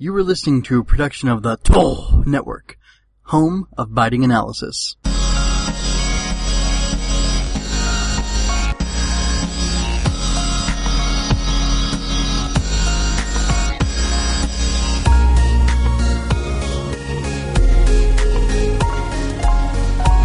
You were listening to a production of the Toll Network, home of biting analysis.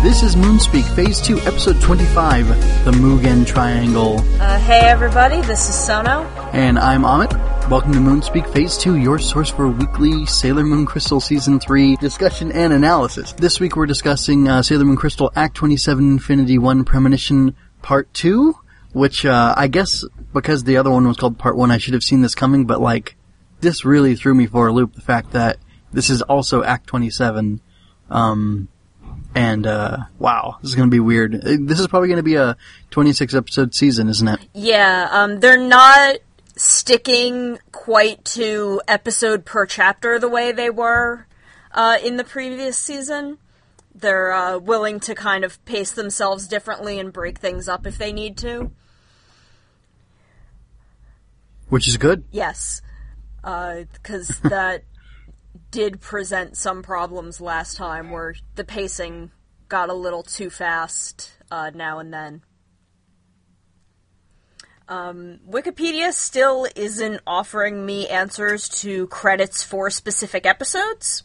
This is Moonspeak Phase 2, Episode 25, The Mugen Triangle. Uh, hey everybody, this is Sono. And I'm Amit. Welcome to Moonspeak Phase 2, your source for weekly Sailor Moon Crystal Season 3 discussion and analysis. This week we're discussing uh, Sailor Moon Crystal Act 27 Infinity 1 Premonition Part 2, which uh, I guess because the other one was called Part 1, I should have seen this coming, but like, this really threw me for a loop, the fact that this is also Act 27. Um, and, uh, wow, this is gonna be weird. This is probably gonna be a 26 episode season, isn't it? Yeah, um, they're not sticking quite to episode per chapter the way they were uh, in the previous season. They're uh, willing to kind of pace themselves differently and break things up if they need to. Which is good. Yes, because that did present some problems last time where the pacing got a little too fast uh, now and then. Um, Wikipedia still isn't offering me answers to credits for specific episodes,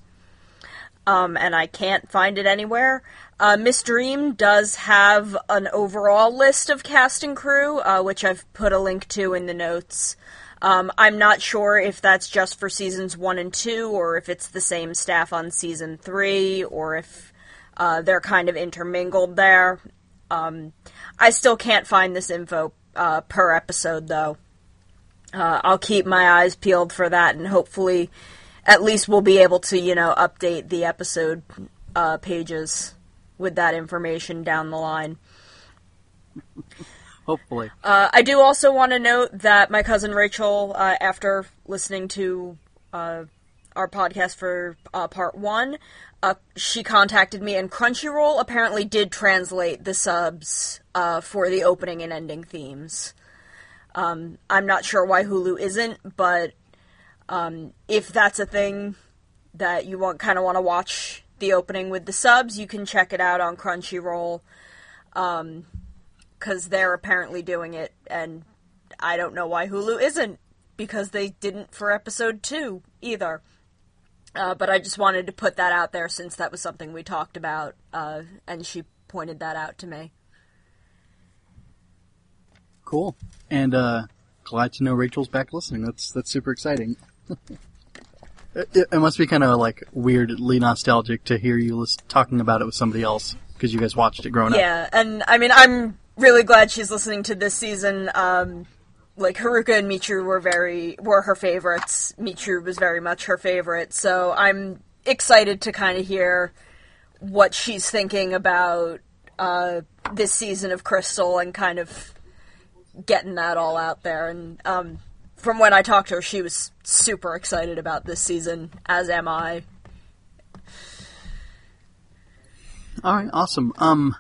um, and I can't find it anywhere. Uh, Miss Dream does have an overall list of cast and crew, uh, which I've put a link to in the notes. Um, I'm not sure if that's just for seasons one and two, or if it's the same staff on season three, or if uh, they're kind of intermingled there. Um, I still can't find this info uh, per episode, though. Uh, I'll keep my eyes peeled for that, and hopefully, at least we'll be able to, you know, update the episode uh, pages with that information down the line. Hopefully. Uh, I do also want to note that my cousin Rachel, uh, after listening to uh, our podcast for uh, part one, uh, she contacted me, and Crunchyroll apparently did translate the subs uh, for the opening and ending themes. Um, I'm not sure why Hulu isn't, but um, if that's a thing that you want, kind of want to watch the opening with the subs, you can check it out on Crunchyroll because they're apparently doing it, and I don't know why Hulu isn't because they didn't for episode two either. Uh, but I just wanted to put that out there since that was something we talked about, uh, and she pointed that out to me. Cool. And uh glad to know Rachel's back listening. That's that's super exciting. it, it- must be kind of like weirdly nostalgic to hear you lis- talking about it with somebody else because you guys watched it growing up. Yeah, and I mean, I'm really glad she's listening to this season. Um, like Haruka and Michiru were very were her favorites. Michiru was very much her favorite, so I'm excited to kind of hear what she's thinking about uh, this season of Crystal and kind of getting that all out there. And um, from when I talked to her, she was super excited about this season, as am I. All right, awesome. Um,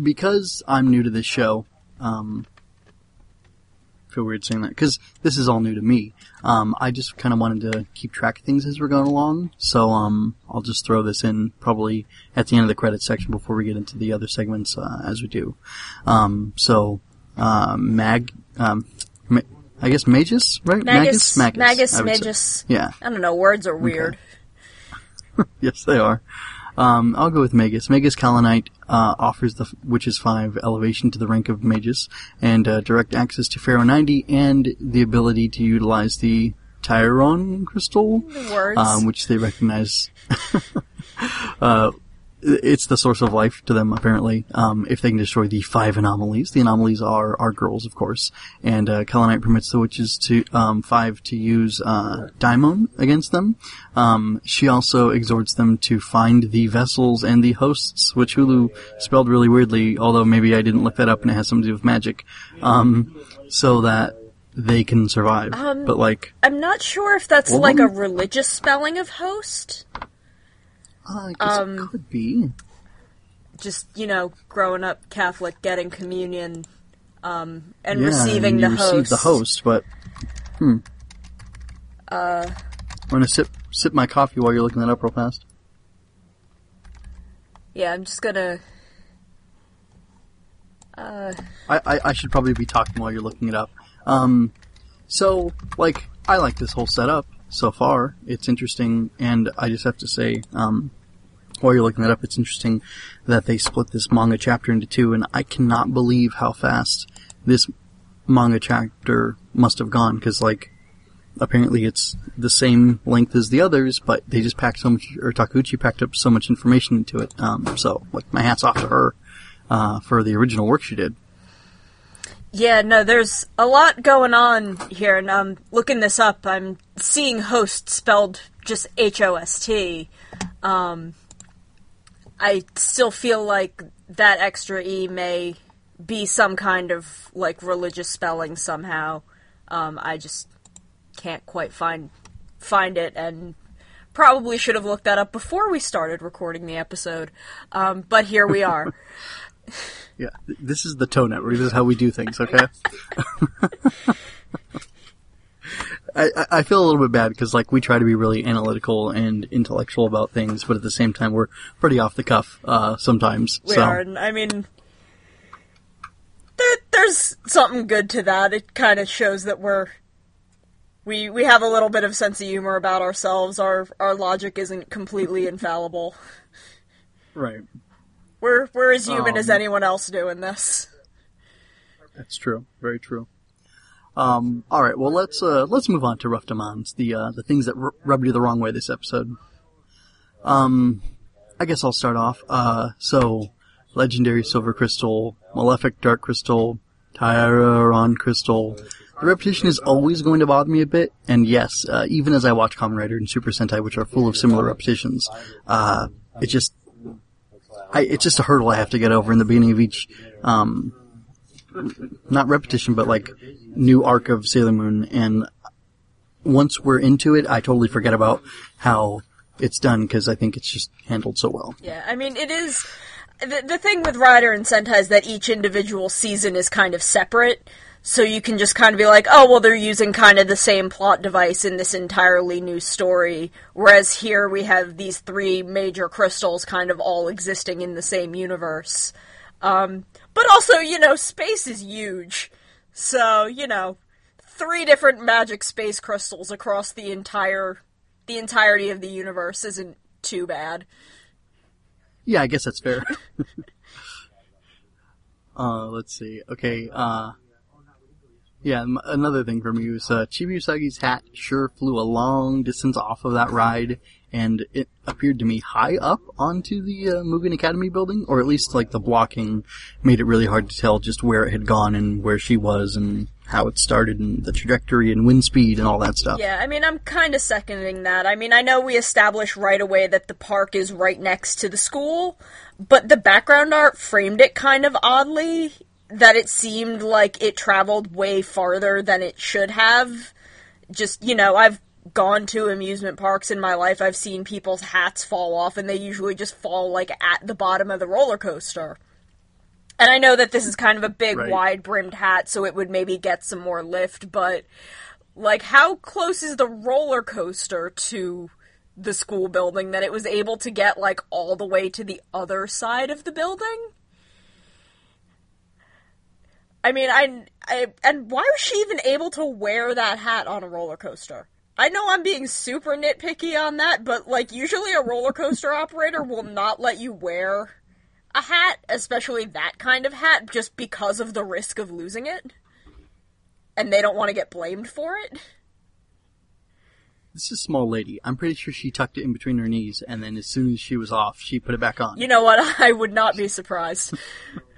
because I'm new to this show, um, feel weird saying that because this is all new to me. Um, I just kind of wanted to keep track of things as we're going along. So, um, I'll just throw this in probably at the end of the credits section before we get into the other segments uh, as we do. Um, so, uh, Mag, um, Ma- I guess Magus, right? Magus, Magus, Magus. Magus. Yeah. I don't know. Words are weird. Yes, they are. Um, I'll go with Magus. Magus Kaolinite uh, offers the Witches 5 elevation to the rank of Magus and uh, direct access to Pharaoh 90 and the ability to utilize the Tyron crystal, um, which they recognize. uh, it's the source of life to them, apparently. Um, if they can destroy the five anomalies, the anomalies are are girls, of course, and uh, Kaolinite permits the witches to um, five to use uh, daimon against them. Um, she also exhorts them to find the vessels and the hosts, which Hulu spelled really weirdly, although maybe I didn't look that up and it has something to do with magic, um, so that they can survive. but like, I'm not sure if that's Well, like a um, religious spelling of host. I Um, it could be. Just you know, growing up Catholic, getting communion, um, and Yeah, receiving the receive host. the host, but I'm gonna sip sip my coffee while you're looking that up real fast. Yeah, I'm just gonna. Uh, I, I, I should probably be talking while you're looking it up. Um, so like I like this whole setup so far. It's interesting, and I just have to say, um, while you're looking that up, it's interesting that they split this manga chapter into two, and I cannot believe how fast this manga chapter must have gone because like apparently it's the same length as the others, but they just packed so much, or Takeuchi packed up so much information into it. Um, so, like, my hat's off to her, uh, for the original work she did. Yeah, no, there's a lot going on here, and I'm looking this up, I'm seeing host spelled just H O S T. Um, I still feel like that extra E may be some kind of like religious spelling somehow. Um, I just can't quite find find it, and probably should have looked that up before we started recording the episode. Um, but here we are. Yeah, this is the Toe Network. This is how we do things, okay? I, I- feel a little bit bad because, like, we try to be really analytical and intellectual about things, but at the same time, we're pretty off the cuff, uh, sometimes. We so, are, and I mean, there, there's something good to that. It kind of shows that we're we we have a little bit of sense of humor about ourselves. Our our logic isn't completely infallible. right. We're we're as human as Um, anyone else doing this. That's true. Very true. Um, all right. Well, let's uh, let's move on to rough demands. The uh, the things that r- rubbed you the wrong way this episode. Um, I guess I'll start off. Uh, so legendary silver crystal, malefic dark crystal, Tyron crystal. The repetition is always going to bother me a bit, and yes, uh, even as I watch Kamen Rider and Super Sentai, which are full of similar repetitions, uh, it just, I, it's just a hurdle I have to get over in the beginning of each, um, not repetition, but like new arc of Sailor Moon. And once we're into it, I totally forget about how it's done because I think it's just handled so well. Yeah, I mean, it is. The, the thing with Rider and Sentai is that each individual season is kind of separate, so you can just kind of be like, oh, well, they're using kind of the same plot device in this entirely new story, whereas here we have these three major crystals kind of all existing in the same universe. Um, but also, you know, space is huge, so, you know, three different magic space crystals across the entire the entirety of the universe isn't too bad. Yeah, I guess that's fair. uh, let's see. Okay, uh, yeah, m- another thing from you is, uh, Chibi Usagi's hat sure flew a long distance off of that ride, and it appeared to me high up onto the, uh, Mugen Academy building, or at least, like, the blocking made it really hard to tell just where it had gone and where she was and how it started and the trajectory and wind speed and all that stuff. Yeah, I mean, I'm kind of seconding that. I mean, I know we established right away that the park is right next to the school, but the background art framed it kind of oddly that it seemed like it traveled way farther than it should have. Just, you know, I've gone to amusement parks in my life. I've seen people's hats fall off and they usually just fall like at the bottom of the roller coaster. And I know that this is kind of a big, Right. wide brimmed hat, so it would maybe get some more lift, but like, how close is the roller coaster to the school building that it was able to get, like, all the way to the other side of the building? I mean, I, I and why was she even able to wear that hat on a roller coaster? I know I'm being super nitpicky on that, but like usually a roller coaster operator will not let you wear a hat, especially that kind of hat, just because of the risk of losing it. And they don't want to get blamed for it. This is a small lady. I'm pretty sure she tucked it in between her knees, and then as soon as she was off, she put it back on. You know what? I would not be surprised.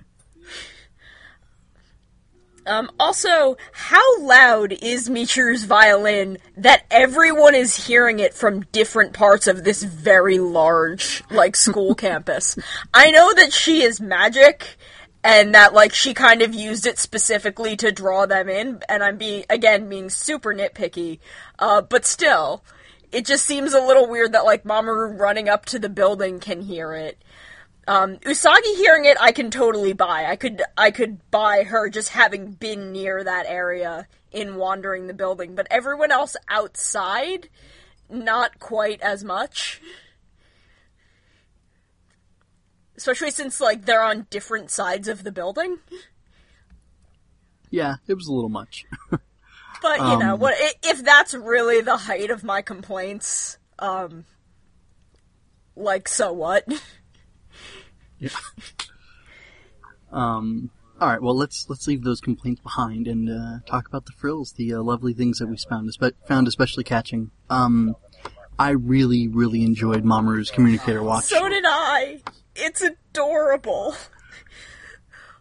Um, also, how loud is Michiru's violin that everyone is hearing it from different parts of this very large, like, school campus? I know that she is magic, and that, like, she kind of used it specifically to draw them in, and I'm being, again, being super nitpicky, uh, but still, it just seems a little weird that, like, Mamoru running up to the building can hear it. Um, Usagi hearing it, I can totally buy. I could, I could buy her just having been near that area in wandering the building. But everyone else outside, not quite as much. Especially since like they're on different sides of the building. Yeah, it was a little much. But you know Um, what? If that's really the height of my complaints, um, like so what? yeah. Um. All right. Well, let's let's leave those complaints behind and uh, talk about the frills, the uh, lovely things that we found, found especially catching. Um, I really, really enjoyed Mamoru's communicator watch. So did I. It's adorable.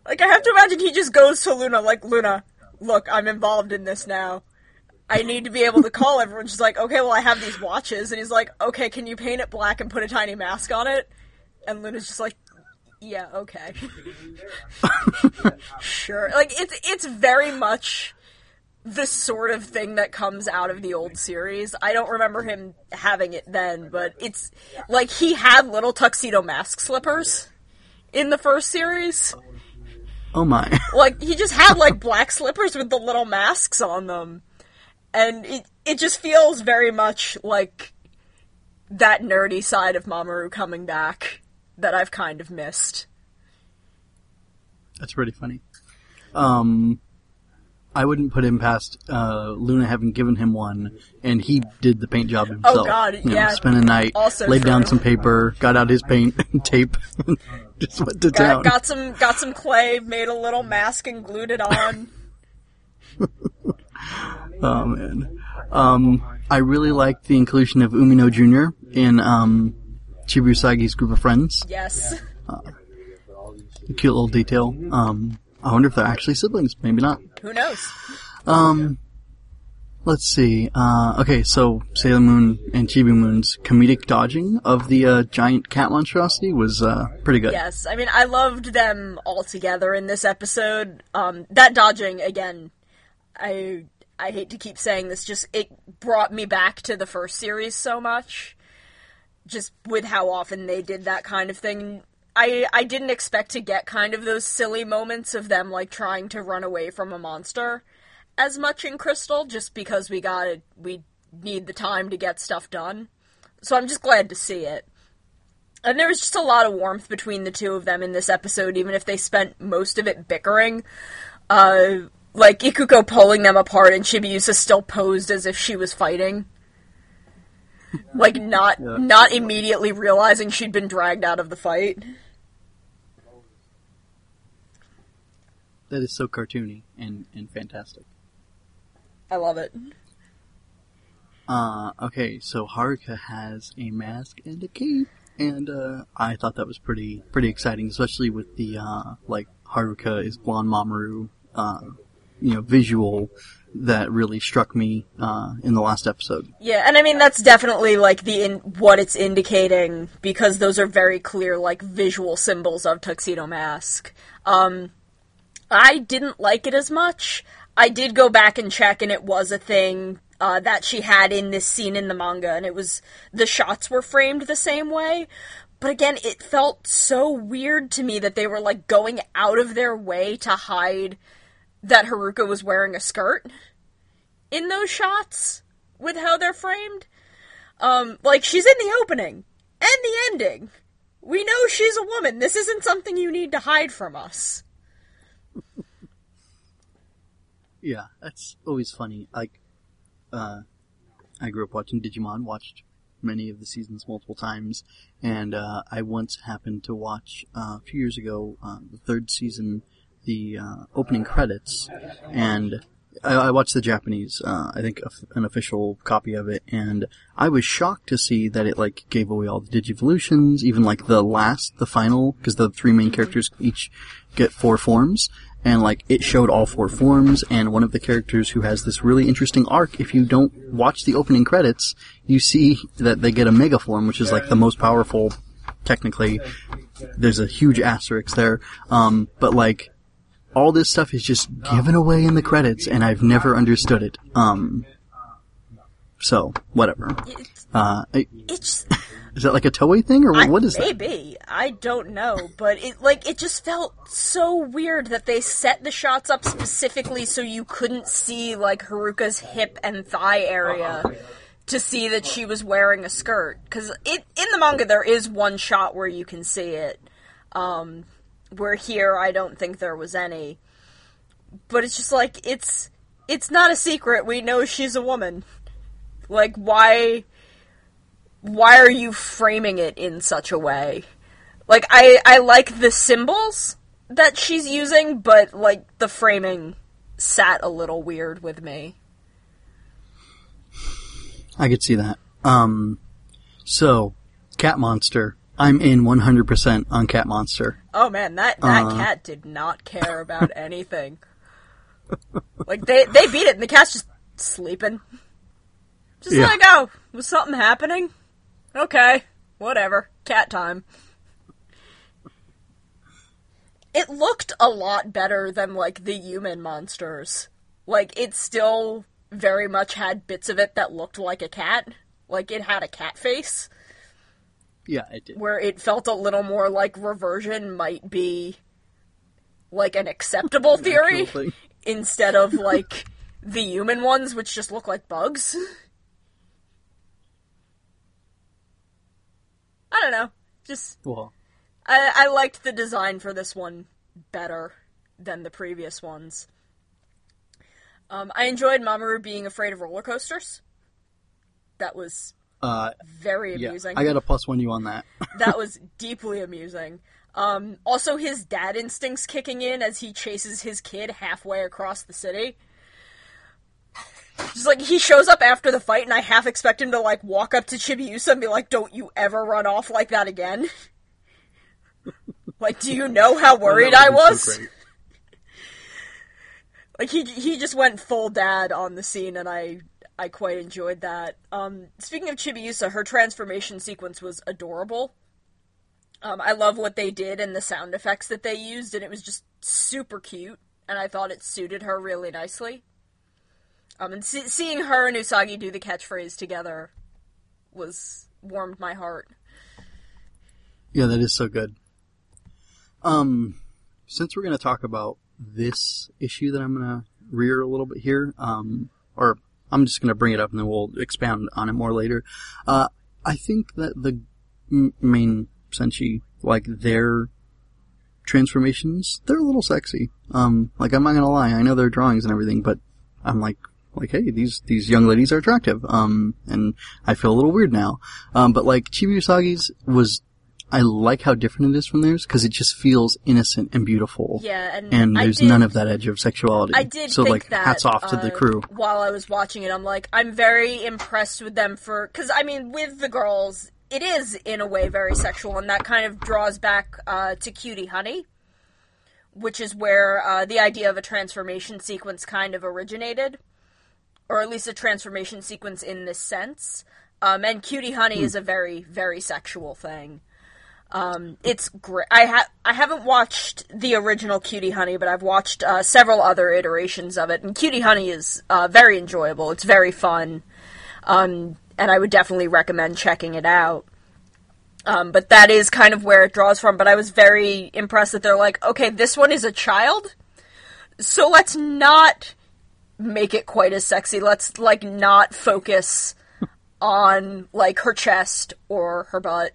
Like I have to imagine he just goes to Luna like Luna, look, I'm involved in this now. I need to be able to call everyone. She's like, okay, well I have these watches, and he's like, okay, can you paint it black and put a tiny mask on it? And Luna's just like, yeah, okay, sure. Like it's it's very much the sort of thing that comes out of the old series. I don't remember him having it then, but it's like he had little tuxedo mask slippers in the first series. oh my. Like he just had like black slippers with the little masks on them. And it it just feels very much like that nerdy side of Mamoru coming back that I've kind of missed. That's pretty funny. Um, I wouldn't put him past uh, Luna having given him one, and he did the paint job himself. Oh, God, You know, yeah. spent a night, Also laid down some paper, got out his paint and tape, and just went to town. Got, got some got some clay, made a little mask and glued it on. Oh man. Um, I really liked the inclusion of Umino Jr. in um, Chibiusagi's group of friends. yes. A cute little detail. Um, I wonder if they're actually siblings. Maybe not. Who knows? Um, let's see. Uh, okay, so Sailor Moon and Chibi Moon's comedic dodging of the uh, giant cat monstrosity was uh, pretty good. Yes, I mean I loved them all together in this episode. Um, that dodging again, I I hate to keep saying this, just it brought me back to the first series so much. Just with how often they did that kind of thing. I I didn't expect to get kind of those silly moments of them like trying to run away from a monster as much in Crystal, just because we got to we need the time to get stuff done. So I'm just glad to see it. And there was just a lot of warmth between the two of them in this episode, even if they spent most of it bickering. Uh, like Ikuko pulling them apart and Chibiusa still posed as if she was fighting. Like not Yeah. not immediately realizing she'd been dragged out of the fight. That is so cartoony and, and fantastic. I love it. Uh, okay, so Haruka has a mask and a cape, and uh, I thought that was pretty pretty exciting, especially with the uh, like Haruka is blonde Mamoru, uh, you know, visual that really struck me uh, in the last episode. Yeah, and I mean that's definitely like the in what it's indicating because those are very clear like visual symbols of Tuxedo Mask. Um I didn't like it as much. I did go back and check and it was a thing uh, that she had in this scene in the manga and it was the shots were framed the same way. But again, it felt so weird to me that they were like going out of their way to hide that Haruka was wearing a skirt in those shots with how they're framed. Um, like she's in the opening and the ending. We know she's a woman. This isn't something you need to hide from us. Yeah, that's always funny. Like, uh, I grew up watching Digimon, watched many of the seasons multiple times, and uh, I once happened to watch uh, a few years ago uh, the third season, the uh, opening credits, and I, I watched the Japanese, uh, I think an official copy of it, and I was shocked to see that it like gave away all the Digivolutions, even like the last, the final, because the three main characters each get four forms, and like it showed all four forms, and one of the characters who has this really interesting arc, if you don't watch the opening credits, you see that they get a mega form, which is like the most powerful, technically. There's a huge asterisk there, um, but like, all this stuff is just given away in the credits, and I've never understood it. Um, so whatever. Uh, I- it's is that like a Toei thing, or I, what is that? maybe I don't know, but it like it just felt so weird that they set the shots up specifically so you couldn't see like Haruka's hip and thigh area to see that she was wearing a skirt because it in the manga there is one shot where you can see it. Um, where here I don't think there was any. But it's just like it's it's not a secret. We know she's a woman. Like why why are you framing it in such a way? Like I I like the symbols that she's using, but like the framing sat a little weird with me. I could see that. Um, so, Cat Monster. I'm in 100% on Cat Monster. Oh man, that that Uh. cat did not care about anything. like they they beat it, and the cat's just sleeping. Just Yeah. let it go. Was something happening? Okay, whatever. Cat time. It looked a lot better than like the human monsters. Like it still very much had bits of it that looked like a cat. Like it had a cat face Yeah, it did. where it felt a little more like reversion might be like an acceptable theory instead of like the human ones which just look like bugs. I don't know. Just Well, I, I liked the design for this one better than the previous ones. Um, I enjoyed Mamoru being afraid of roller coasters. That was uh, very yeah, amusing. I got a plus one you on that. that was deeply amusing. Um, also, his dad instincts kicking in as he chases his kid halfway across the city. Just like he shows up after the fight, and I half expect him to like walk up to Chibiusa and be like, "Don't you ever run off like that again." like, do you know how worried I That would be was? so like he he just went full dad on the scene and I I quite enjoyed that. Um speaking of Chibiusa, her transformation sequence was adorable. Um I love what they did and the sound effects that they used and it was just super cute and I thought it suited her really nicely. Um and see- seeing her and Usagi do the catchphrase together was warmed my heart. Yeah, that is so good. Um, since we're going to talk about this issue that I'm going to rear a little bit here, um, or I'm just going to bring it up and then we'll expound on it more later. Uh, I think that the m- main Senshi, like their transformations, they're a little sexy. Um, like I'm not going to lie, I know their drawings and everything, but I'm like, like, hey, these, these young ladies are attractive. Um, and I feel a little weird now. Um, but like Chibi Usagi's was I like how different it is from theirs because it just feels innocent and beautiful. Yeah, and And there's did- none of that edge of sexuality. I did so think like that. hats off to uh, the crew. While I was watching it, I'm like, I'm very impressed with them for because I mean, with the girls, it is in a way very sexual, and that kind of draws back uh, to Cutie Honey, which is where uh, the idea of a transformation sequence kind of originated, or at least a transformation sequence in this sense. Um, and Cutie Honey is a very, very sexual thing. Um, it's great. I ha- I haven't watched the original Cutie Honey, but I've watched uh, several other iterations of it, and Cutie Honey is uh, very enjoyable. It's very fun, um, and I would definitely recommend checking it out. Um, but that is kind of where it draws from. But I was very impressed that they're like, okay, this one is a child, so let's not make it quite as sexy. Let's like not focus on like her chest or her butt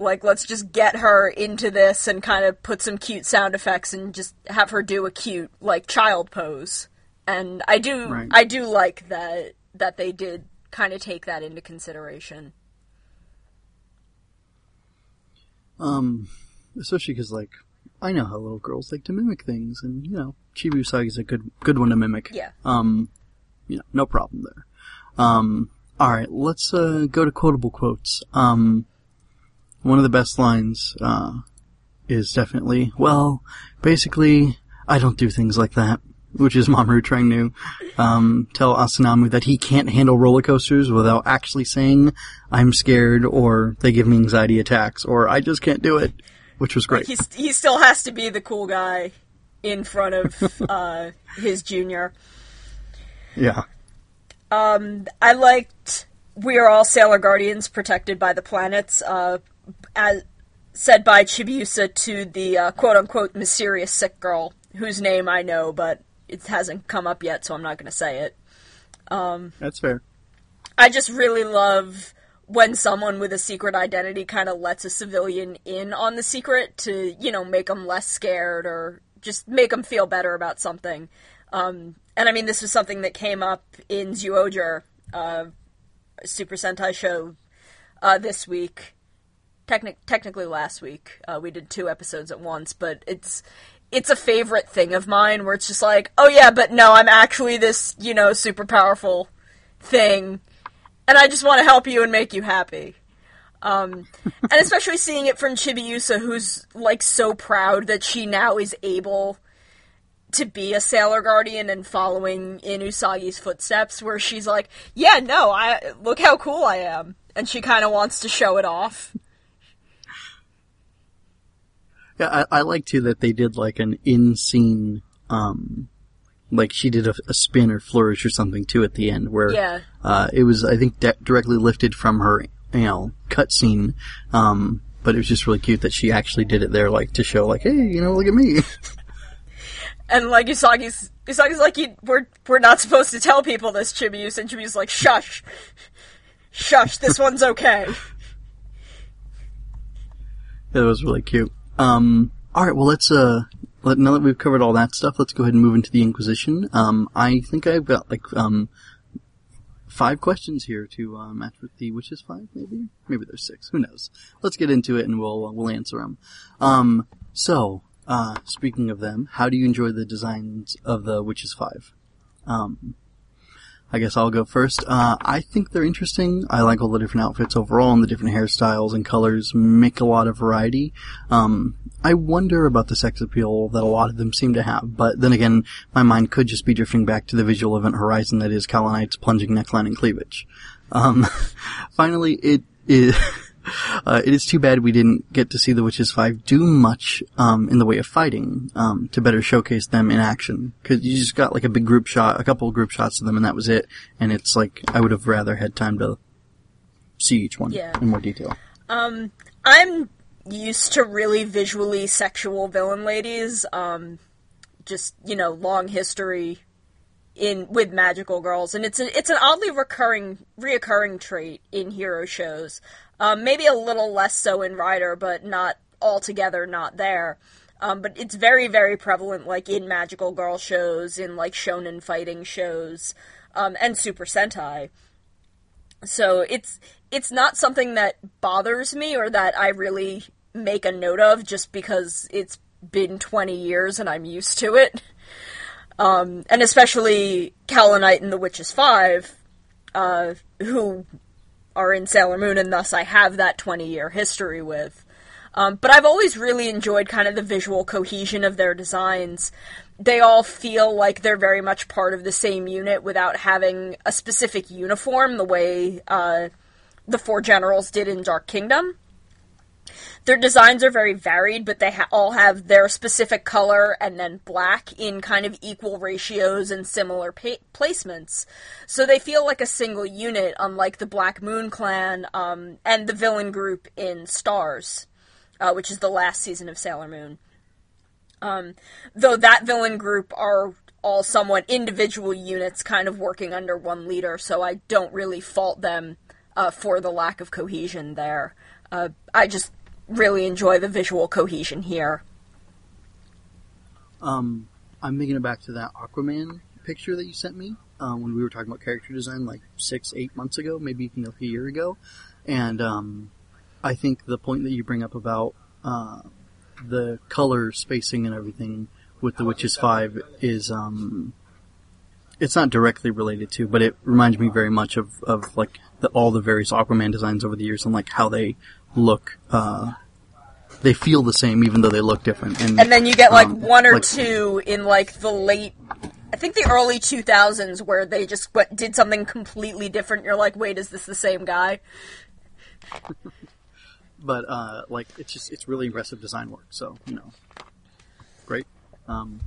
like let's just get her into this and kind of put some cute sound effects and just have her do a cute like child pose and i do Right. i do like that that they did kind of take that into consideration Um, especially because like I know how little girls like to mimic things, and you know Chibi Usagi's a good good one to mimic. yeah Um, you know, no problem there. Um, all right, let's uh, go to quotable quotes. Um, one of the best lines uh, is definitely, well, basically, I don't do things like that. Which is Mamoru trying to um, tell Asanuma that he can't handle roller coasters without actually saying, "I'm scared," or "They give me anxiety attacks," or "I just can't do it," which was great. He's, he still has to be the cool guy in front of uh, his junior yeah, I liked we are all Sailor Guardians protected by the planets, uh, as said by Chibiusa to the uh, quote unquote mysterious sick girl, whose name I know, but it hasn't come up yet, so I'm not going to say it. That's fair. I just really love when someone with a secret identity kind of lets a civilian in on the secret to, you know, make them less scared or just make them feel better about something. Um, and I mean, this was something that came up in Zyuohger, uh, Super Sentai show uh, this week. Technic- technically last week. Uh, we did two episodes at once, but it's it's a favorite thing of mine where it's just like, oh yeah, but no, I'm actually this, you know, super powerful thing, and I just want to help you and make you happy. Um, and especially seeing it from Chibiusa, who's like so proud that she now is able to be a sailor guardian and following in Usagi's footsteps, where she's like, "Yeah, no, I look how cool I am," and she kind of wants to show it off. Yeah, I, I like too that they did like an in-scene, um, like she did a, a spin or flourish or something too at the end, where Yeah. uh, it was I think de- directly lifted from her, you know, cutscene. Um, but it was just really cute that she actually did it there, like to show, like, hey, you know, look at me. And like Usagi's, Usagi's like, "We're we're not supposed to tell people this, Chibiusa," and Chibiusa's like, "Shush, shush, this one's okay." That was really cute. Um, all right, well, let's uh, let, now that we've covered all that stuff, let's go ahead and move into the Inquisition. Um, I think I've got like um, five questions here to uh, match with the Witches Five, maybe. Maybe there's six. Who knows? Let's get into it and we'll uh, we'll answer them. Um, so, uh, speaking of them, how do you enjoy the designs of the Witches Five? Um, I guess I'll go first. Uh, I think they're interesting. I like all the different outfits overall and the different hairstyles and colors make a lot of variety. Um, I wonder about the sex appeal that a lot of them seem to have, but then again, my mind could just be drifting back to the visual event horizon that is Kaolinite's plunging neckline and cleavage. Um, finally, it is, uh, it is too bad we didn't get to see the Witches Five do much, um, in the way of fighting, um, to better showcase them in action. Cause you just got like a big group shot, a couple of group shots of them and that was it. And it's like, I would have rather had time to see each one Yeah. in more detail. Um, I'm used to really visually sexual villain ladies. Um, just you know, long history in with magical girls, and it's an it's an oddly recurring reoccurring trait in hero shows. Um, maybe a little less so in Rider, but not altogether not there. Um, but it's very very prevalent, like in magical girl shows, in like shonen fighting shows, um, and Super Sentai. So it's it's not something that bothers me or that I really make a note of just because it's been 20 years and I'm used to it. Um, and especially Kaolinite and the Witches 5, uh, who are in Sailor Moon and thus I have that 20 year history with. Um, but I've always really enjoyed kind of the visual cohesion of their designs. They all feel like they're very much part of the same unit without having a specific uniform the way uh, the four generals did in Dark Kingdom. Their designs are very varied, but they ha- all have their specific color and then black in kind of equal ratios and similar pa- placements. So they feel like a single unit, unlike the Black Moon Clan um, and the villain group in Stars, uh, which is the last season of Sailor Moon. Um, though that villain group are all somewhat individual units, kind of working under one leader, so I don't really fault them uh, for the lack of cohesion there. Uh, I just really enjoy the visual cohesion here. Um, I'm thinking back to that Aquaman picture that you sent me uh, when we were talking about character design like six, eight months ago, maybe even like a year ago. And um, I think the point that you bring up about uh, the color spacing and everything with the Witches Five is um, it's not directly related to, but it reminds me very much of of like the, all the various Aquaman designs over the years and like how they look. Uh, they feel the same even though they look different. And, And then you get like um, one or like- two in like the late, I think the early 2000s where they just went, did something completely different. You're like, wait, is this the same guy? but uh, like it's just it's really impressive design work. So you know, great. Um,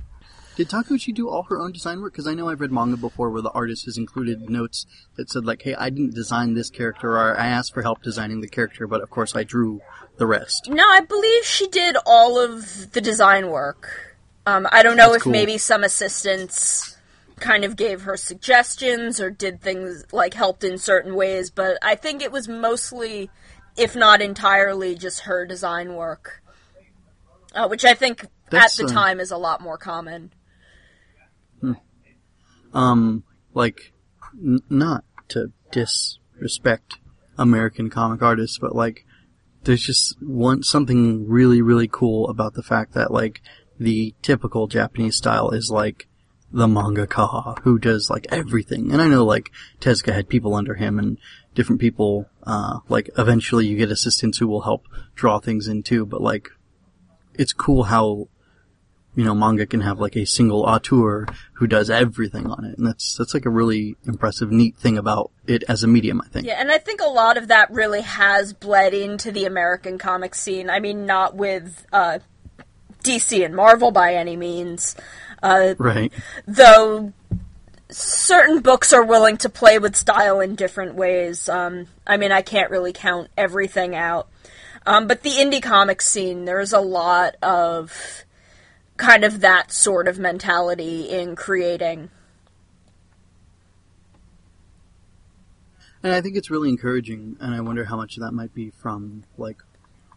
did Takeuchi do all her own design work? Because I know I've read manga before where the artist has included notes that said like, "Hey, I didn't design this character, or I asked for help designing the character, but of course I drew the rest." No, I believe she did all of the design work. Um, I don't know That's if cool. maybe some assistants kind of gave her suggestions or did things like helped in certain ways, but I think it was mostly, if not entirely, just her design work. Uh, which I think That's, at the uh, time is a lot more common. Um, like, n- not to disrespect American comic artists, but like, there's just one, something really, really cool about the fact that like, the typical Japanese style is like, the manga mangaka who does like everything. And I know like Tezuka had people under him and different people, uh, like eventually you get assistants who will help draw things in too, but like, it's cool how you know, manga can have like a single auteur who does everything on it. And that's, that's like a really impressive, neat thing about it as a medium, I think. Yeah, and I think a lot of that really has bled into the American comic scene. I mean, not with uh, DC and Marvel by any means, uh, Right. though certain books are willing to play with style in different ways. Um, I mean, I can't really count everything out. Um, but the indie comic scene, there's a lot of kind of that sort of mentality in creating. And I think it's really encouraging, and I wonder how much of that might be from, like,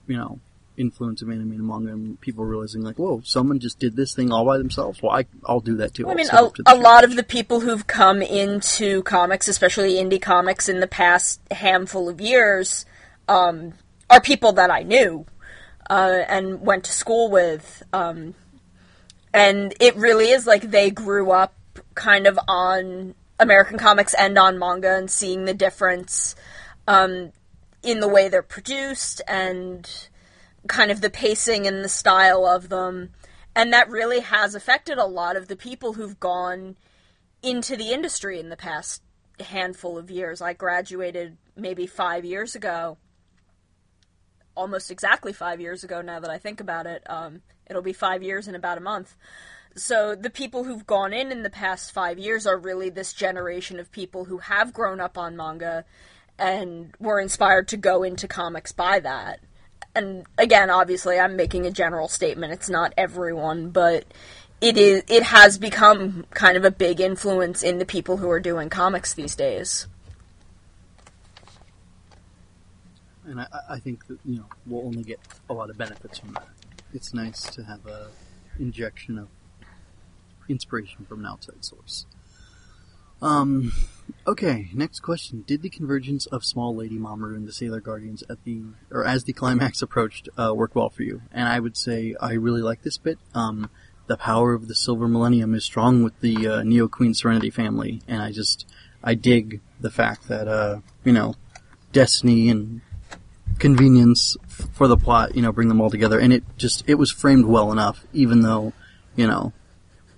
you know, influence of anime and manga and people realizing, like, whoa, someone just did this thing all by themselves. Well, I, I'll do that too. I I'll mean, a, a lot of the people who've come into comics, especially indie comics, in the past handful of years, um, are people that I knew uh, and went to school with. Um, and it really is like they grew up kind of on American comics and on manga and seeing the difference um, in the way they're produced and kind of the pacing and the style of them. And that really has affected a lot of the people who've gone into the industry in the past handful of years. I graduated maybe five years ago. Almost exactly five years ago now that I think about it. Um, it'll be five years in about a month. So the people who've gone in in the past five years are really this generation of people who have grown up on manga and were inspired to go into comics by that. And again, obviously, I'm making a general statement. It's not everyone, but it is. It has become kind of a big influence in the people who are doing comics these days. And I, I think that, you know, we'll only get a lot of benefits from that. It's nice to have a injection of inspiration from an outside source. Um, okay, next question. Did the convergence of Small Lady Mamoru and the Sailor Guardians at the, or as the climax approached, uh, work well for you? And I would say I really like this bit. Um, the power of the Silver Millennium is strong with the, uh, Neo Queen Serenity family, and I just, I dig the fact that, uh, you know, Destiny and convenience for the plot, you know, bring them all together. And it just, it was framed well enough, even though, you know,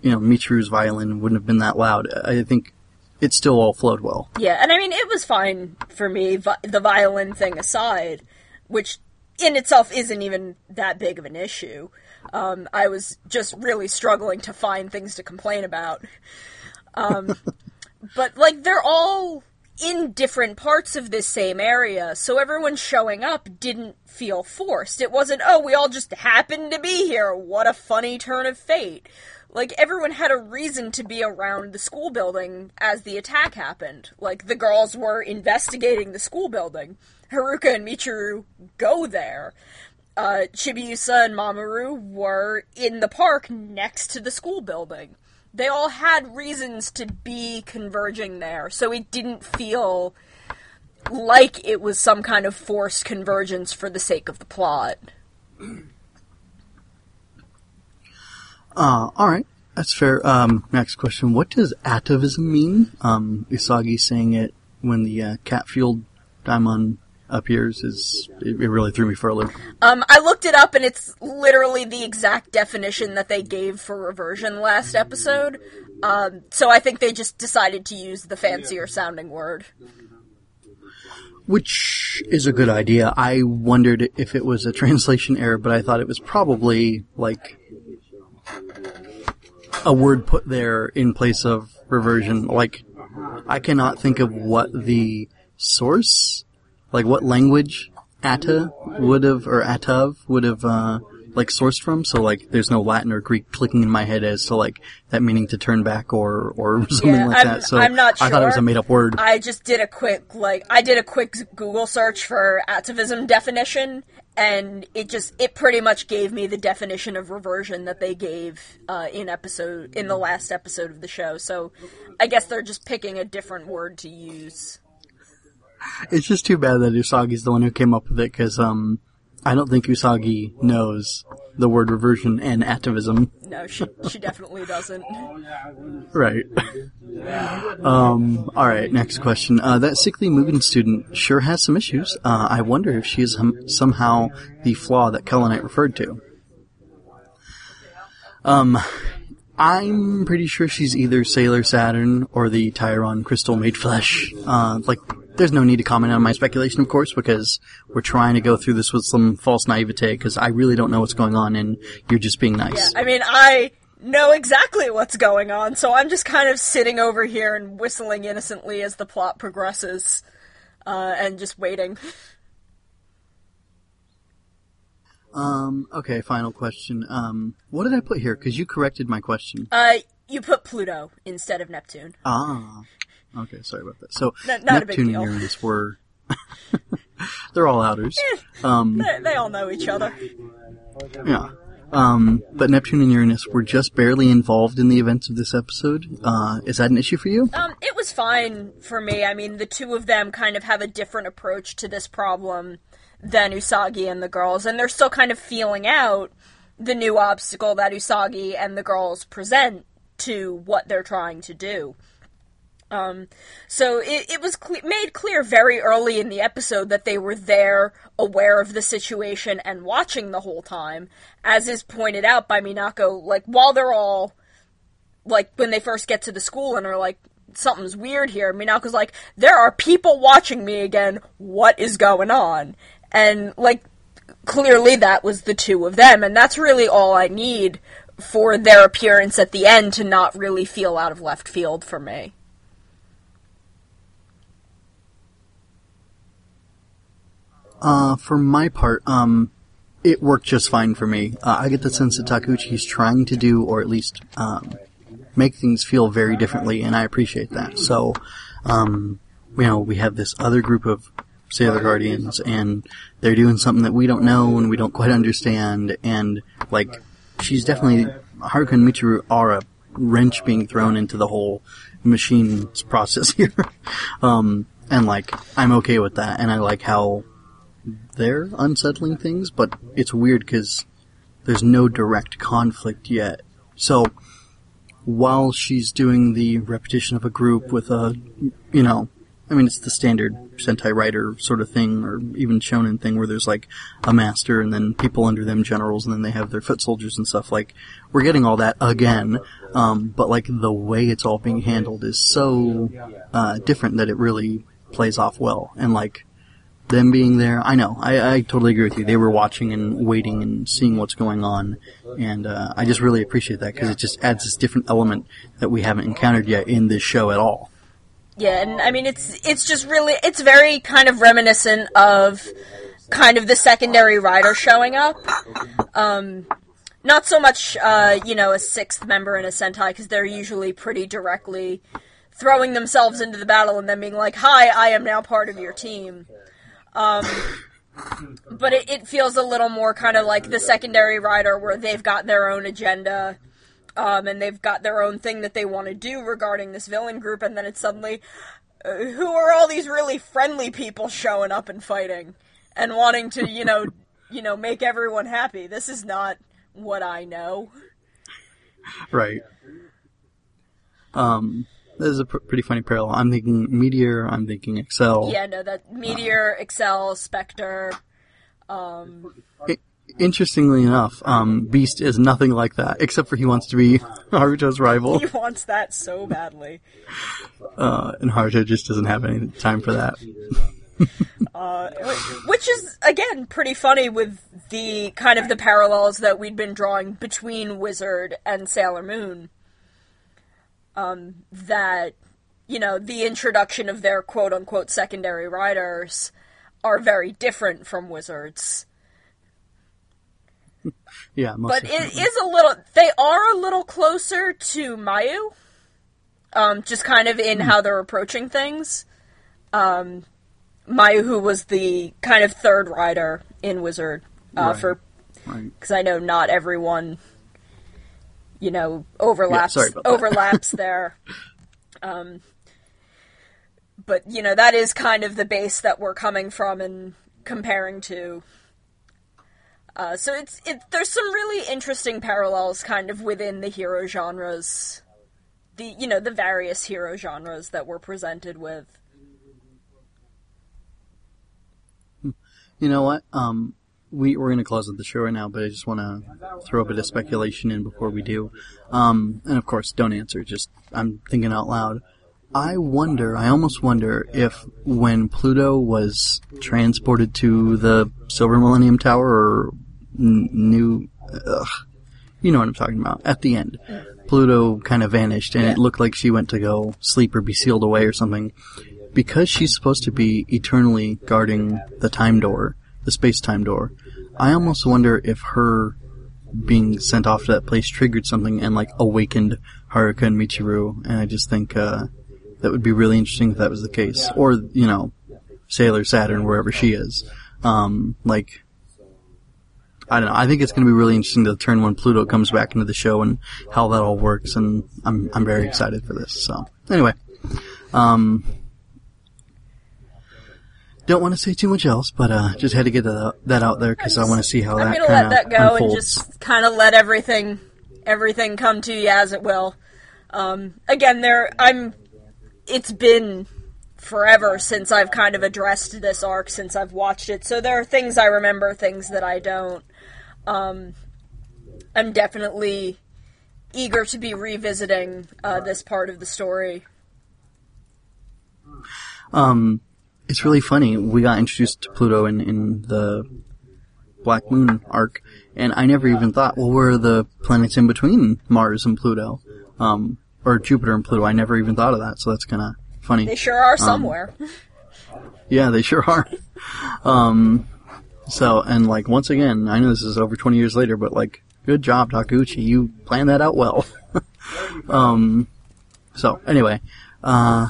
you know, Michiru's violin wouldn't have been that loud. I think it still all flowed well. Yeah, and I mean, it was fine for me, the violin thing aside, which in itself isn't even that big of an issue. Um, I was just really struggling to find things to complain about. Um, but, like, they're all in different parts of this same area, so everyone showing up didn't feel forced. It wasn't, oh, we all just happened to be here. What a funny turn of fate. Like, everyone had a reason to be around the school building as the attack happened. Like, the girls were investigating the school building. Haruka and Michiru go there. Uh, Chibiusa and Mamoru were in the park next to the school building. They all had reasons to be converging there, so it didn't feel like it was some kind of forced convergence for the sake of the plot. Uh, alright. That's fair. Um, next question. What does atavism mean? Um, Usagi saying it when the, uh, cat-fueled daimon appears is, it, it really threw me for a loop. Um, I looked it up, and it's literally the exact definition that they gave for reversion last episode. Um, so I think they just decided to use the fancier sounding word. Which is a good idea. I wondered if it was a translation error, but I thought it was probably like a word put there in place of reversion. Like, I cannot think of what the source, like what language Atta would have, or Atav would have, uh, like sourced from. So like, there's no Latin or Greek clicking in my head as to like that meaning to turn back or or something Yeah, like I'm- that. So I'm not sure. I thought it was a made up word. I just did a quick like I did a quick Google search for atavism definition, and it just it pretty much gave me the definition of reversion that they gave uh, in episode in the last episode of the show. So I guess they're just picking a different word to use. It's just too bad that Usagi's the one who came up with it because um, I don't think Usagi knows the word reversion and atavism. No, she she definitely doesn't. Right. um, alright, next question. Uh, that sickly Mugen student sure has some issues. Uh, I wonder if she is hum- somehow the flaw that Kaolinite referred to. Um, I'm pretty sure she's either Sailor Saturn or the Tyron Crystal made flesh. Uh, like, there's no need to comment on my speculation, of course, because we're trying to go through this with some false naivete, because I really don't know what's going on, and you're just being nice. I mean, I know exactly what's going on, so I'm just kind of sitting over here and whistling innocently as the plot progresses, uh, and just waiting. Um, okay, final question. Um, what did I put here? Because you corrected my question. Uh, you put Pluto instead of Neptune. Ah. Okay, sorry about that. So, Not- not Neptune and. Uranus were. they're all outers. Um, They, they all know each other. yeah. Um, but Neptune and Uranus were just barely involved in the events of this episode. Uh, is that an issue for you? Um, it was fine for me. I mean, the two of them kind of have a different approach to this problem than Usagi and the girls, and they're still kind of feeling out the new obstacle that Usagi and the girls present to what they're trying to do. Um, so it, it was made clear very early in the episode that they were there, aware of the situation, and watching the whole time. As is pointed out by Minako, like, while they're all like when they first get to the school and are like something's weird here minako's like there are people watching me again what is going on and like clearly that was the two of them and that's really all i need for their appearance at the end to not really feel out of left field for me Uh, for my part, um, it worked just fine for me. Uh, I get the sense that Takeuchi's trying to do, or at least, um, make things feel very differently, and I appreciate that. So, um, you know, we have this other group of Sailor Guardians, and they're doing something that we don't know and we don't quite understand, and, like, she's definitely, Haruka and Michiru are a wrench being thrown into the whole machine's process here. um, and like, I'm okay with that, and I like how they're unsettling things, but it's weird because there's no direct conflict yet. So, while she's doing the repetition of a group with a, you know, I mean, it's the standard Sentai writer sort of thing, or even shonen thing where there's like a master and then people under them generals and then they have their foot soldiers and stuff. Like, we're getting all that again, um, but like the way it's all being handled is so, uh, different that it really plays off well. And like, them being there, I know, I, I totally agree with you. They were watching and waiting and seeing what's going on, and uh, I just really appreciate that because it just adds this different element that we haven't encountered yet in this show at all. Yeah, and I mean it's it's just really it's very kind of reminiscent of kind of the secondary rider showing up. Um, not so much, uh, you know, a sixth member in a Sentai because they're usually pretty directly throwing themselves into the battle and then being like, "Hi, I am now part of your team." Um, but it, it feels a little more kind of like the secondary rider where they've got their own agenda um, and they've got their own thing that they want to do regarding this villain group, and then it's suddenly, uh, who are all these really friendly people showing up and fighting and wanting to, you know, you know, make everyone happy? This is not what I know. Right. Um, this is a pr- pretty funny parallel. I'm thinking Meteor. I'm thinking Accel. Yeah, no, that Meteor, Accel, Spectre. Um, Interestingly enough, um, Beast is nothing like that, except for he wants to be Haruto's rival, he wants that so badly. uh, and Haruto just doesn't have any time for that. Uh, which is again pretty funny with the kind of the parallels that we'd been drawing between Wizard and Sailor Moon. Um, that you know the introduction of their quote unquote secondary riders are very different from Wizards. Yeah, but it definitely. is a little. They are a little closer to Mayu, um, just kind of in how they're approaching things. Um, Mayu, who was the kind of third rider in Wizard, uh, Right. for Right. because I know not everyone, you know, overlaps that. overlaps there. Um, but you know that is kind of the base that we're coming from and comparing to. Uh, so it's it. There's some really interesting parallels, kind of within the hero genres, the you know the various hero genres that we're presented with. You know what? Um, we we're gonna close out the show right now, but I just want to throw a bit of speculation in before we do. Um, and of course, don't answer. Just I'm thinking out loud. I wonder. I almost wonder if when Pluto was transported to the Silver Millennium Tower or n- New, ugh, you know what I'm talking about. At the end, Pluto kind of vanished, and it looked like she went to go sleep or be sealed away or something because she's supposed to be eternally guarding the time door, the space time door, I almost wonder if her being sent off to that place triggered something and like awakened Haruka and Michiru, and I just think uh, that would be really interesting if that was the case, or you know, Sailor Saturn wherever she is, um, like. I don't know. I think it's going to be really interesting to turn when Pluto comes back into the show and how that all works, and I'm I'm very excited for this. So anyway, um, don't want to say too much else, but uh, just had to get that, that out there because I want to see how I'm that gonna kind let that go unfolds. and just kind of let everything everything come to you as it will. Um, again, there I'm. It's been forever since I've kind of addressed this arc since I've watched it, so there are things I remember, things that I don't. Um, I'm definitely eager to be revisiting uh, this part of the story. Um, it's really funny. We got introduced to Pluto in, in the Black Moon arc, and I never even thought, well, where are the planets in between Mars and Pluto? Um, or Jupiter and Pluto. I never even thought of that, so that's kind of funny. They sure are somewhere. Yeah, they sure are. Um, so, and like, once again, I know this is over 20 years later, but like, good job, Takeuchi. You planned that out well. um, so, anyway, uh,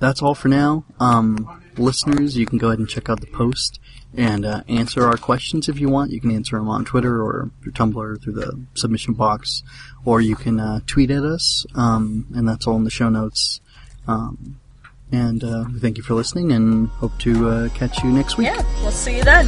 that's all for now. Um, listeners, you can go ahead and check out the post and uh, answer our questions if you want. You can answer them on Twitter or through Tumblr through the submission box, or you can uh, tweet at us, um, and that's all in the show notes. Um, and uh, thank you for listening and hope to uh, catch you next week. Yeah, we'll see you then.